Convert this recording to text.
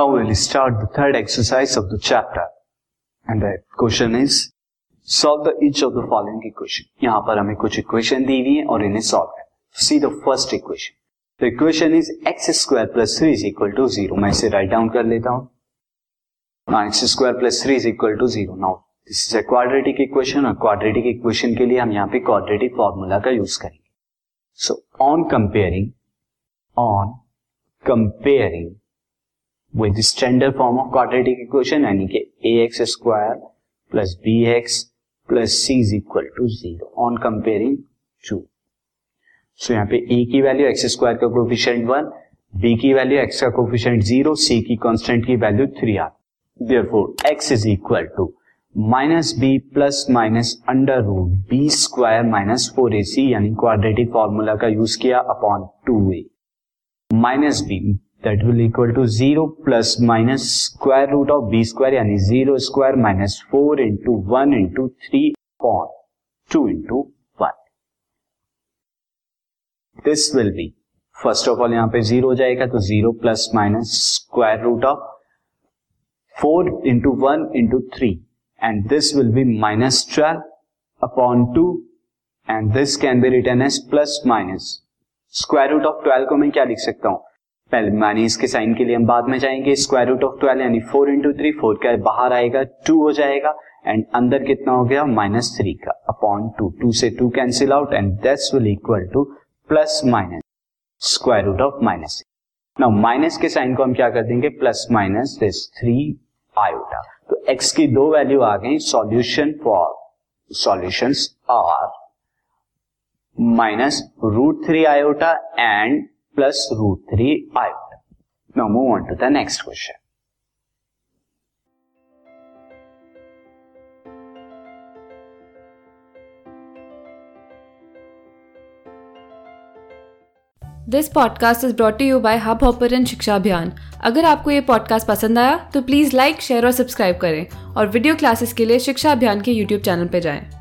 Now we'll start the third exercise of the chapter. And the question is, solve the each of the following equation. यहाँ पर हमें कुछ equation दी हुई है और इन्हें सॉल्व करना see the first equation the equation is x square plus three is equal to zero मैं इसे राइट डाउन कर लेता हूँ। X square plus three is equal to zero now this is a quadratic equation और quadratic equation के लिए हम यहाँ पे क्वाड्रेटिक फॉर्मूला का यूज़ करेंगे। So on comparing on comparing with standard form of quadratic equation यानी कि a x square plus b x plus c is equal to zero on comparing to so यहाँ पे ए की वैल्यू एक्स स्क्वायर का coefficient one B की value x का coefficient zero c की constant की value three are therefore x is equal to minus b plus minus under root b square minus four a c यानी quadratic formula का use किया upon two a minus b that will equal to zero plus minus square root of b square यानी zero square minus four into one into three upon two into one this will be first of all यहाँ पे zero हो जाएगा तो zero plus minus square root of four into one into three and this will be minus twelve upon two and this can be written as plus minus square root of twelve को मैं क्या लिख सकता हूँ? पहले मानी इसके sign के लिए हम बाद में जाएँगे। स्क्वायर रूट ऑफ़ ट्वेल्व यानी फोर इंटू थ्री फोर का बाहर आएगा टू हो जाएगा एंड अंदर कितना हो गया? माइनस थ्री का। अपॉन टू टू से two cancel out and this will equal to plus minus square root of minus now minus के साइन को हम क्या कर देंगे? Plus minus this three iota तो एक्स की दो वैल्यू आ गई। Solution for solution are minus root three iota and plus root three iota now move on to the next question this podcast is brought you by Hubhopper शिक्षा अभियान अगर आपको ये पॉडकास्ट पसंद आया तो प्लीज़ लाइक शेयर और subscribe करें और वीडियो क्लासेस के लिए शिक्षा अभियान के यूट्यूब चैनल पर जाएँ।